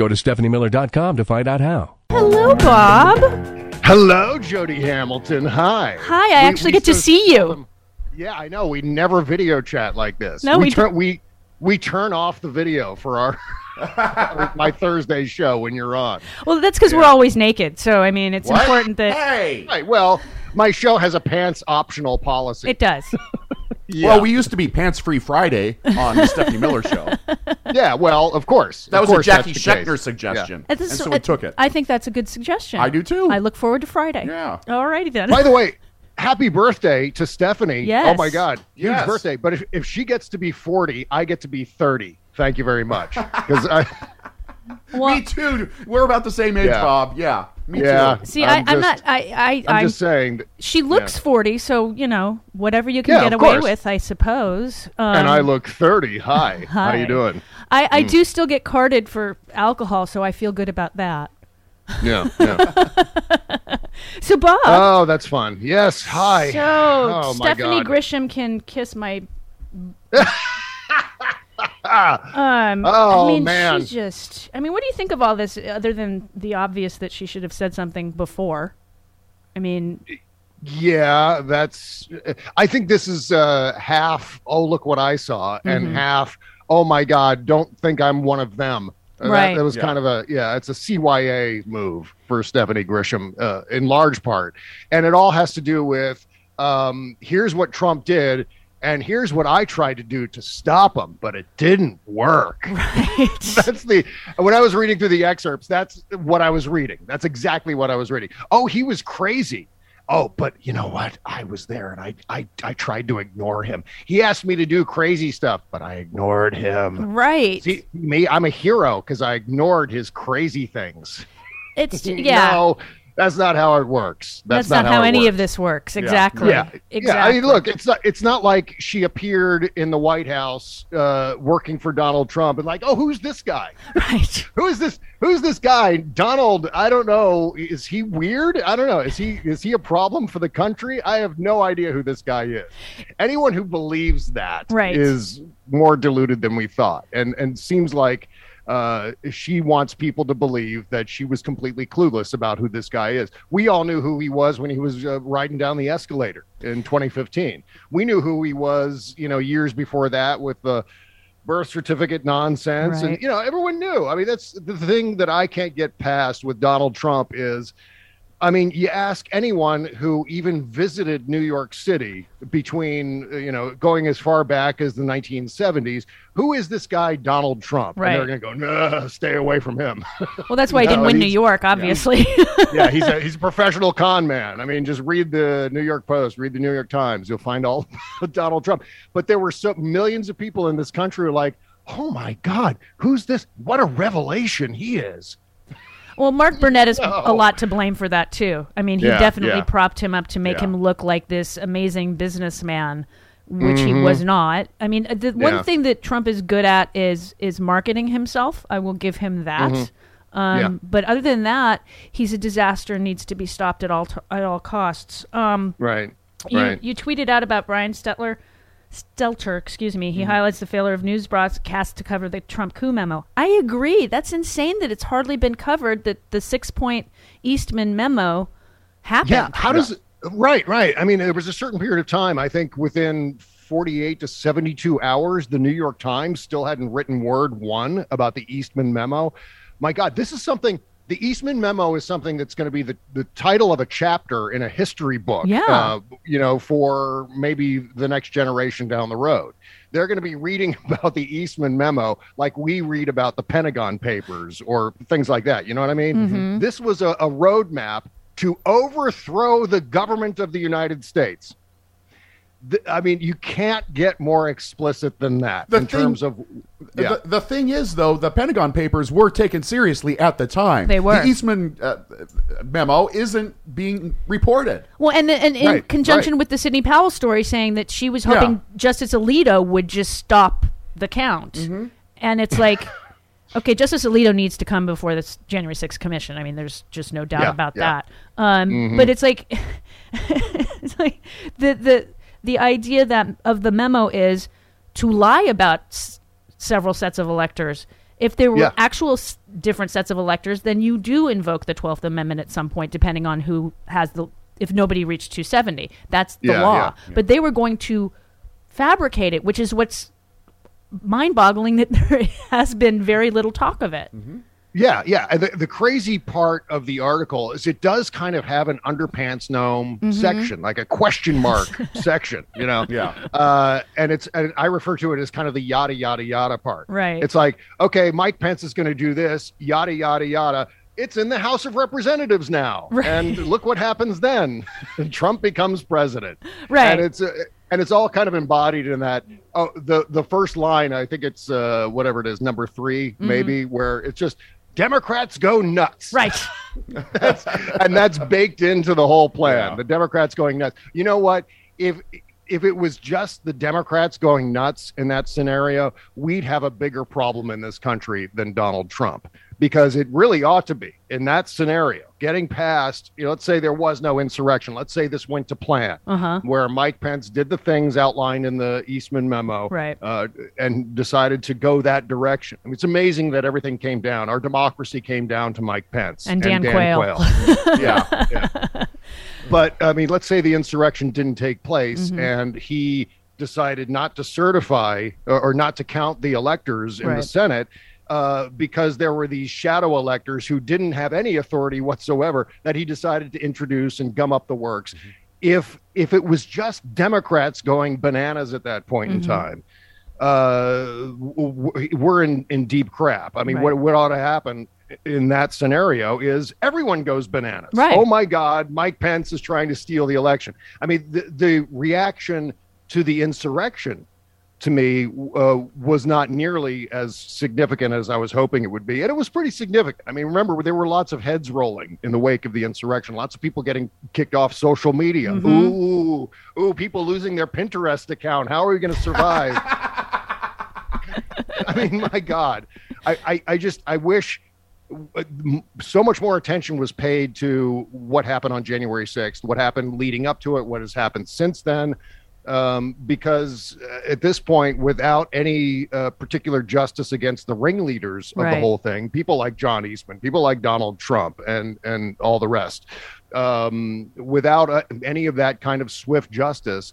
Go to stephaniemiller.com to find out how. Hello, Bob. Hello, Jody Hamilton. Hi. Hi, I actually get to see you. seldom- Yeah, I know. We never video chat like this. No, we, we turn we we turn off the video for our my Thursday show when you're on. Well, that's because we're always naked. So, I mean, it's What? important that Hey. Right. Well, my show has a pants optional policy. it does. yeah. Well, we used to be Pants Free Friday on the Stephanie Miller Show. yeah. Well, of course. That Of was a course Jackie that's. Schechner suggestion, At and this- so we took it. I think that's a good suggestion. I do too. I look forward to Friday. Yeah. All righty then. By the way, happy birthday to Stephanie. Yes. Oh my God, huge Yes. birthday. But if, if she gets to be 40, I get to be 30. Thank you very much. Because I. well, me too. We're about the same age, Yeah. Bob. Yeah. Me Yeah. too. see, I'm I, I'm just- not. I, I, I'm I'm. just saying. that- she looks yeah. 40, so you know whatever you can Yeah, get away course. with, I suppose. Um, and I look 30. Hi. How hi. you doing? I. I do still get carded for alcohol, so I feel good about that. Yeah. yeah. So, Bob. oh, that's fun. Yes. Hi. So oh my Stephanie God. Grisham can kiss my. um, Oh, I mean, man. she's just. I mean, what do you think of all this? Other than the obvious that she should have said something before. I mean, Yeah, that's. I think this is uh, half. Oh, look what I saw, Mm-hmm. and half. Oh my God! Don't think I'm one of them. Uh, that- Right. That, was Yeah. kind of a yeah. It's a CYA move for Stephanie Grisham uh, in large part, and it all has to do with um, here's what Trump did. And here's what I tried to do to stop him, but it didn't work. right? That's the when I was reading through the excerpts, that's what I was reading. That's exactly what I was reading. Oh, he was crazy. Oh, but you know what? I was there and I I I tried to ignore him. He asked me to do crazy stuff, but I ignored him. right. See, me, I'm a hero because I ignored his crazy things. it's yeah. No, that's not how it works. that's, That's, not, how, it any works. of this works. Exactly. Yeah, Exactly. yeah. I mean, look, it's not it's not like she appeared in the White House uh, working for Donald Trump and like, oh, who's this guy? Right. Who is this? Who's this guy? Donald? I don't know. Is he weird? I don't know. Is he is he a problem for the country? I have no idea who this guy is. Anyone who believes that is Right. more deluded than we thought, and and seems like. Uh, she wants people to believe that she was completely clueless about who this guy is. We all knew who he was when he was uh, riding down the escalator in 2015. We knew who he was, you know, years before that with the birth certificate nonsense Right. and you know everyone knew i mean that's the thing that i can't get past with donald trump is i mean you ask anyone who even visited new york city between you know going as far back as the 1970s who is this guy donald trump? Right. and they're going to go no stay away from him. Well, that's why he didn't No, win New York, obviously. yeah he's a he's a professional con man. I mean just read the new york post read the new york times you'll find all donald trump. But there were so millions of people in this country who like oh my god who's this? What a revelation he is Well, Mark Burnett is a lot to blame for that too. I mean, he Yeah, definitely yeah. propped him up to make Yeah. him look like this amazing businessman which he was not. I mean, the one thing that Trump is good at is is marketing himself. I will give him that. Um, Yeah. But other than that, he's a disaster and needs to be stopped at all t- at all costs. Um, Right. you, right. you tweeted out about Brian Stelter. Stelter, excuse me. He mm-hmm. highlights the failure of news broadcasts to cover the Trump coup memo. I agree. That's insane that it's hardly been covered that the six point Eastman memo happened. Yeah. How does right, right. I mean, there was a certain period of time, I think within 48 to 72 hours, the New York Times still hadn't written word one about the Eastman memo. My God, this is something the Eastman memo is something that's going to be the, the title of a chapter in a history book. Yeah. Uh, you know, for maybe the next generation down the road. They're going to be reading about the Eastman memo like we read about the Pentagon Papers or things like that. You know what I mean? This was a, a roadmap to overthrow the government of the United States. Th- I mean, you can't get more explicit than that The in thing- terms of. Yeah. The, the thing is, though, the Pentagon Papers were taken seriously at the time. They were. The Eastman uh, memo isn't being reported. Well, and and in Right, conjunction right. with the Sidney Powell story, saying that she was Yeah. hoping Justice Alito would just stop the count, Mm-hmm. and it's like, okay, Justice Alito needs to come before this January 6th commission. I mean, there's just no doubt Yeah, about yeah. that. Um, Mm-hmm. But it's like, it's like the the the idea that of the memo is to lie about s- several sets of electors. If there were Yeah. actual s- different sets of electors, then you do invoke the Twelfth Amendment at some point, depending on who has the. If nobody reached 270, that's the Yeah, law. yeah, But they were going to fabricate it, which is what's mind-boggling that there has been very little talk of it. Mm-hmm. Yeah, yeah. The, the crazy part of the article is it does kind of have an underpants gnome Mm-hmm. section, like a question mark section, you know? Yeah. Uh, and it's, and I refer to it as kind of the yada, yada, yada part. Right. It's like, okay, Mike Pence is going to do this, yada, yada, yada. It's in the House of Representatives now. Right. And look what happens then. Trump becomes president. Right. And it's, uh, and it's all kind of embodied in that. Oh, the the first line, I think it's uh, whatever it is, number 3 maybe, where it's just Democrats go nuts. Right. That's, and that's baked into the whole plan. Yeah. The Democrats going nuts. You know what? If if it was just the Democrats going nuts in that scenario, we'd have a bigger problem in this country than Donald Trump because it really ought to be in that scenario. Getting past, you know, let's say there was no insurrection. Let's say this went to plan, Uh-huh. where Mike Pence did the things outlined in the Eastman memo, Right. uh, and decided to go that direction. I mean, it's amazing that everything came down. Our democracy came down to Mike Pence And Dan Quayle. yeah, yeah. But I mean, let's say the insurrection didn't take place, and he decided not to certify or, or not to count the electors in the Senate. Uh, because there were these shadow electors who didn't have any authority whatsoever that he decided to introduce and gum up the works. If if it was just Democrats going bananas at that point in time, uh, w- w- we're in, in deep crap. I mean, Right. what, what ought to happen in that scenario is everyone goes bananas. Right. Oh my God, Mike Pence is trying to steal the election. I mean, the, the reaction to the insurrection to me uh, was not nearly as significant as I was hoping it would be. And it was pretty significant. I mean, remember, there were lots of heads rolling in the wake of the insurrection, lots of people getting kicked off social media. Ooh, ooh, people losing their Pinterest account. How are we going to survive? I mean, my God, I, I, I just, I wish uh, so much more attention was paid to what happened on January 6th, what happened leading up to it, what has happened since then. Um, because uh, at this point, without any uh, particular justice against the ringleaders of the whole thing, people like John Eastman, people like Donald Trump, and and all the rest, um, without uh, any of that kind of swift justice,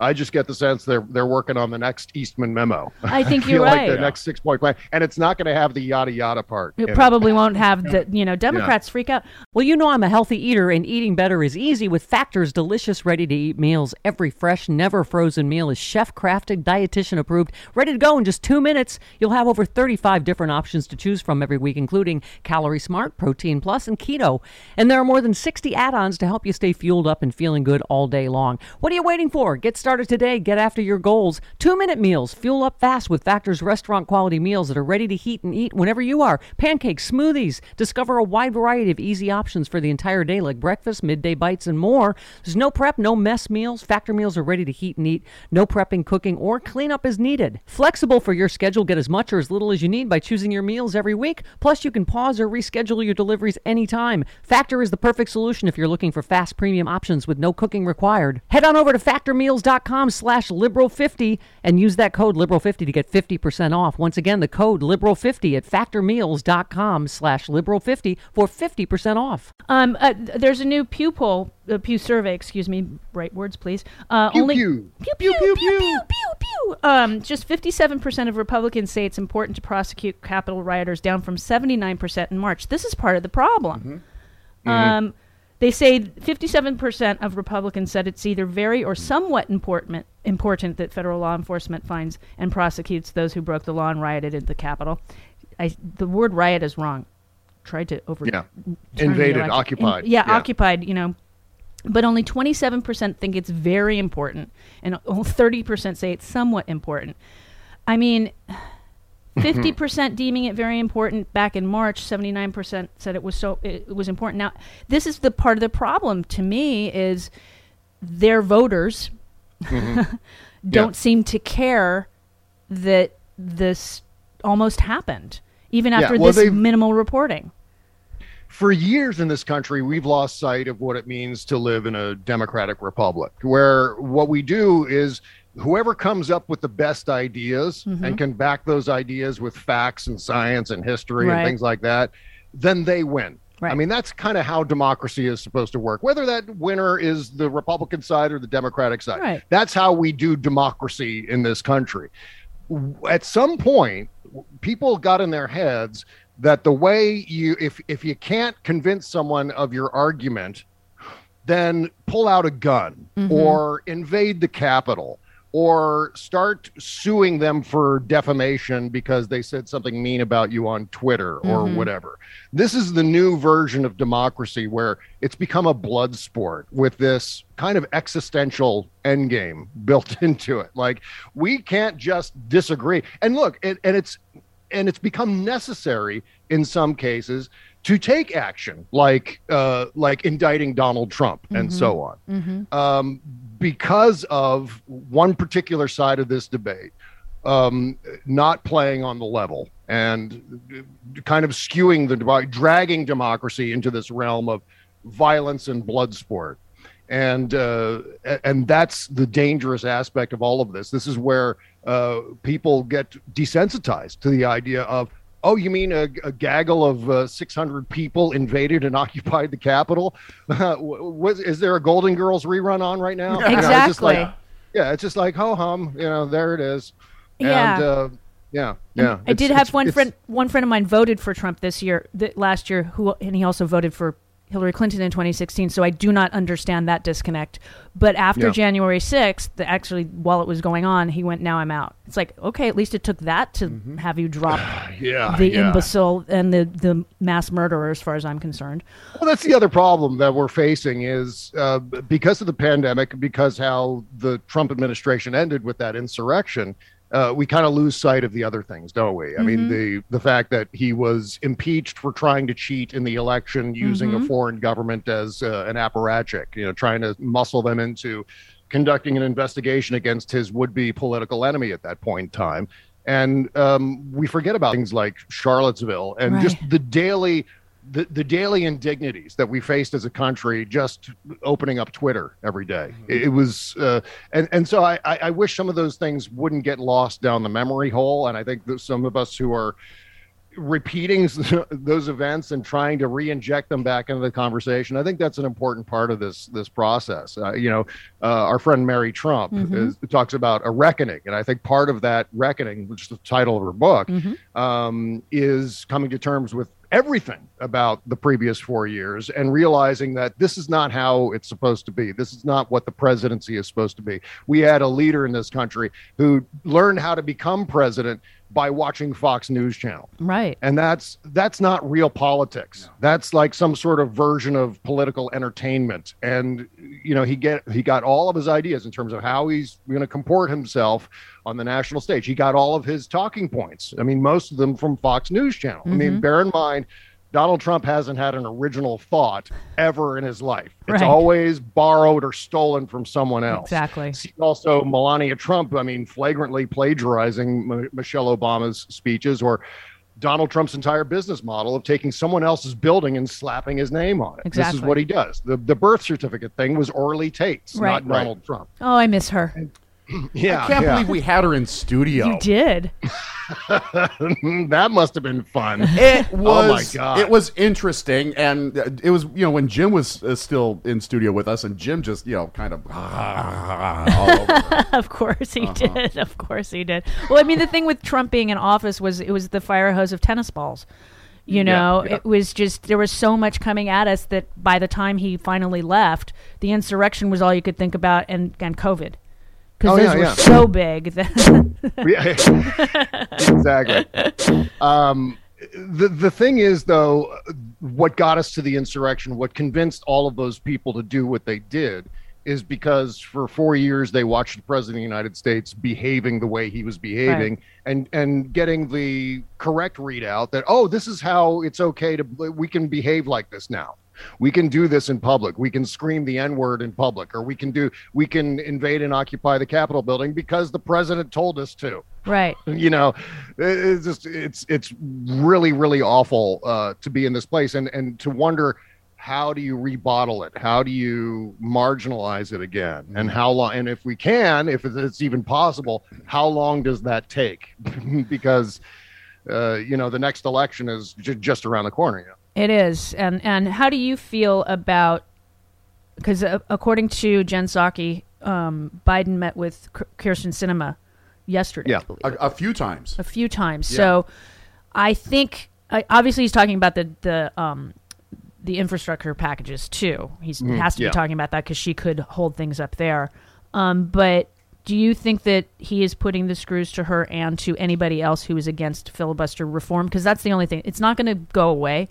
I just get the sense they're they're working on the next Eastman memo. I think feel you're like right. the next six point plan, and it's not going to have the yada yada part. It probably won't have the, you know, Democrats freak out. Well, you know I'm a healthy eater, and eating better is easy with Factor's delicious, ready to eat meals. Every fresh, never frozen meal is chef crafted, dietitian approved, ready to go in just two minutes. You'll have over 35 different options to choose from every week, including Calorie Smart, Protein Plus, and Keto. And there are more than 60 add ons to help you stay fueled up and feeling good all day long. What are you waiting for? Get started today. Get after your goals. Two minute meals. Fuel up fast with Factor's restaurant quality meals that are ready to heat and eat whenever you are. Pancakes, smoothies. Discover a wide variety of easy options for the entire day, like breakfast, midday bites, and more. There's no prep, no mess meals. Factor meals are ready to heat and eat. No prepping, cooking, or cleanup is needed. Flexible for your schedule. Get as much or as little as you need by choosing your meals every week. Plus, you can pause or reschedule your deliveries anytime. Factor is the perfect solution if you're looking for fast premium options with no cooking required. Head on over to factormeals.com slash liberal50 and use that code liberal50 to get 50% off. Once again, the code liberal50 at factormeals.com slash liberal50 for 50% off. Um, uh, there's a new Pew poll, uh, Pew survey, excuse me, right words, please. Uh, Pew, only pew. pew pew pew pew pew pew. pew. Um, just 57% of Republicans say it's important to prosecute Capitol rioters, down from 79% in March. This is part of the problem. Um, they say 57% of Republicans said it's either very or somewhat important important that federal law enforcement finds and prosecutes those who broke the law and rioted at the Capitol. I, the word riot is wrong. Tried to over Yeah. Invaded, occupied. In- yeah, Yeah. occupied. You know, but only 27% think it's very important, and 30% say it's somewhat important. I mean, Mm-hmm. 50% deeming it very important back in March, 79% said it was so it, it was important. Now, this is the part of the problem to me is their voters mm-hmm. don't seem to care that this almost happened even Yeah, after well, this minimal reporting. for years in this country, we've lost sight of what it means to live in a democratic republic, where what we do is whoever comes up with the best ideas Mm-hmm. and can back those ideas with facts and science and history Right. and things like that, then they win. I mean, that's kind of how democracy is supposed to work, whether that winner is the Republican side or the Democratic side. Right. That's how we do democracy in this country. At some point, people got in their heads that the way you if if you can't convince someone of your argument then pull out a gun or invade the capitol or start suing them for defamation because they said something mean about you on Twitter or mm-hmm. whatever. This is the new version of democracy where it's become a blood sport with this kind of existential endgame built into it. Like we can't just disagree. And look, it, and it's and it's become necessary in some cases to take action, like uh, like indicting Donald Trump and so on, um, because of one particular side of this debate um, not playing on the level and uh, kind of skewing the dragging democracy into this realm of violence and blood sport and uh, and that's the dangerous aspect of all of this. This is where uh, people get desensitized to the idea of, oh, you mean a, a gaggle of uh, 600 people invaded and occupied the Capitol? was, is there a Golden Girls rerun on right now? You know, it's just like- Exactly. yeah, it's just like ho hum. You know, there it is. Yeah. And, uh, yeah, yeah. I did have one friend. One friend of mine voted for Trump this year, th- last year, who and he also voted for Hillary Clinton in 2016. So I do not understand that disconnect. But after Yeah. January 6th, the, actually while it was going on, he went, "Now I'm out." It's like okay, at least it took that to have you drop Yeah, the yeah. imbecile and the the mass murderer, as far as I'm concerned. Well, that's the other problem that we're facing is uh, because of the pandemic, because how the Trump administration ended with that insurrection. Uh, we kind of lose sight of the other things, don't we? I mean, the the fact that he was impeached for trying to cheat in the election using a foreign government as uh, an apparatchik, you know, trying to muscle them into conducting an investigation against his would-be political enemy at that point in time. And um, we forget about things like Charlottesville and just the daily the, the daily indignities that we faced as a country just opening up Twitter every day. It, it was, uh, and and so I, I wish some of those things wouldn't get lost down the memory hole. And I think that some of us who are repeating those events and trying to re-inject them back into the conversation, I think that's an important part of this this process. Uh, you know, uh, our friend Mary Trump is, talks about a reckoning, and I think part of that reckoning, which is the title of her book, um, is coming to terms with everything about the previous four years and realizing that this is not how it's supposed to be. This is not what the presidency is supposed to be. We had a leader in this country who learned how to become president by watching Fox News Channel. Right. And that's that's not real politics. That's like some sort of version of political entertainment. And you know, he get he got all of his ideas in terms of how he's going to comport himself on the national stage. He got all of his talking points. I mean, most of them from Fox News Channel. I mean, mm-hmm. bear in mind Donald Trump hasn't had an original thought ever in his life. It's Right. always borrowed or stolen from someone else. Exactly. See Also, Melania Trump, I mean, flagrantly plagiarizing M- Michelle Obama's speeches or Donald Trump's entire business model of taking someone else's building and slapping his name on it. This is what he does. The, the birth certificate thing was Orly Taitz's, Right. not Donald Trump. Oh, I miss her. Yeah. I can't yeah. believe we had her in studio. You did. that must have been fun. It was. Oh my God. It was interesting, and uh, it was you know when Jim was uh, still in studio with us, and Jim just you know kind of all of course he Uh-huh. did. Of course he did. Well, I mean, the thing with Trump being in office was it was the fire hose of tennis balls. You know, yeah. it was just there was so much coming at us that by the time he finally left, the insurrection was all you could think about, and and COVID, because Oh, those yeah, were yeah. so big. Yeah, exactly. Um, the the thing is, though, what got us to the insurrection, what convinced all of those people to do what they did, is because for four years they watched the president of the United States behaving the way he was behaving, and and getting the correct readout that oh, this is how it's okay to we can behave like this now. We can do this in public. We can scream the N word in public, or we can do we can invade and occupy the Capitol building because the president told us to right. you know it's just it's it's really really awful uh to be in this place and and to wonder how do you rebottle it how do you marginalize it again and how long and if we can if it's even possible how long does that take because uh you know the next election is ju- just around the corner you know? It is, and and how do you feel about? Because uh, according to Jen Psaki, um, Biden met with Kyrsten Sinema yesterday. Yeah. I believe. a, a few times. a few times. Yeah. So I think I obviously he's talking about the the um the infrastructure packages too. He's, he has to yeah. be talking about that because she could hold things up there. Um, but do you think that he is putting the screws to her and to anybody else who is against filibuster reform? Because that's the only thing. It's not going to go away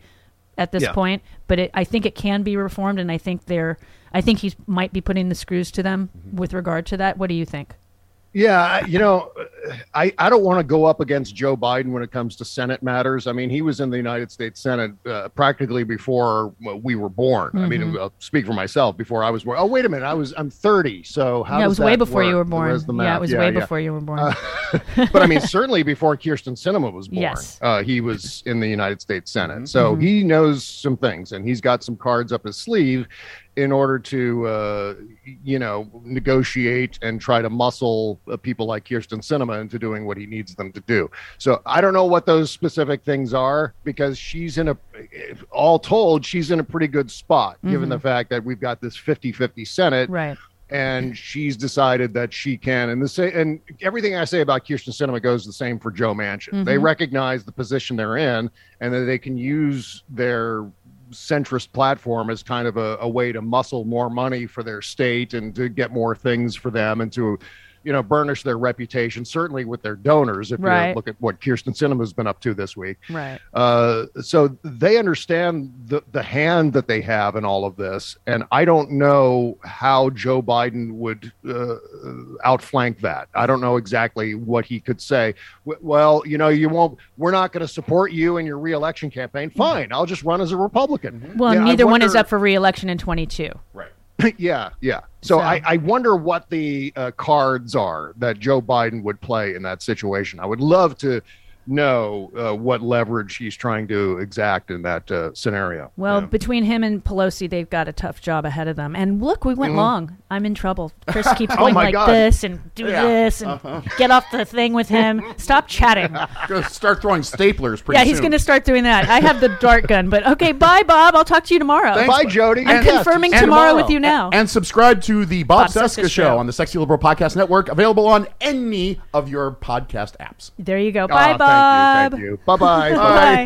at this Yeah. point, but it, I think it can be reformed, and I think they're. I think he might be putting the screws to them mm-hmm. with regard to that. What do you think? Yeah, you know, I, I don't want to go up against Joe Biden when it comes to Senate matters. I mean, he was in the United States Senate uh, practically before we were born. I Mm-hmm. mean, I'll speak for myself before I was born. Oh, wait a minute, I was I'm 30, so how yeah, it was way before you were born. Yeah, it was way before you were born. but I mean, certainly before Kyrsten Sinema was born, Yes. uh, he was in the United States Senate. Mm-hmm. So he knows some things, and he's got some cards up his sleeve in order to, uh, you know, negotiate and try to muscle uh, people like Kyrsten Sinema into doing what he needs them to do. So I don't know what those specific things are because she's in a, all told, she's in a pretty good spot given the fact that we've got this 50 50 Senate right. and she's decided that she can. And the say, and everything I say about Kyrsten Sinema goes the same for Joe Manchin. They recognize the position they're in, and that they can use their centrist platform as kind of a, a way to muscle more money for their state and to get more things for them and to you know burnish their reputation certainly with their donors if Right. you look at what kyrsten sinema's been up to this week Right. uh, so they understand the, the hand that they have in all of this. And I don't know how Joe Biden would uh, outflank that. I don't know exactly what he could say. W- Well, you know, you won't, we're not going to support you in your reelection campaign. Fine. I'll just run as a Republican. Well, Yeah, neither one is up for reelection in 22. Right. yeah, yeah. So, So- I, I wonder what the uh, cards are that Joe Biden would play in that situation. I would love to know uh, what leverage he's trying to exact in that uh, scenario. Well, Yeah. between him and Pelosi, they've got a tough job ahead of them. And look, we went long. I'm in trouble. Chris keeps Oh going my like God. this and do this and get off the thing with him. Stop chatting. Gonna start throwing staplers pretty yeah, he's going to start doing that. I have the dart gun, but okay, bye, Bob. I'll talk to you tomorrow. Thanks. Bye, Jody. I'm Yeah, confirming And tomorrow, with you now. And subscribe to the Bob, Bob Cesca, Cesca Show Show. on the Sexy Liberal Podcast Network, available on any of your podcast apps. there you go. Aw, Bye, Bob. Thank you. Thank you. Bye bye. Bye.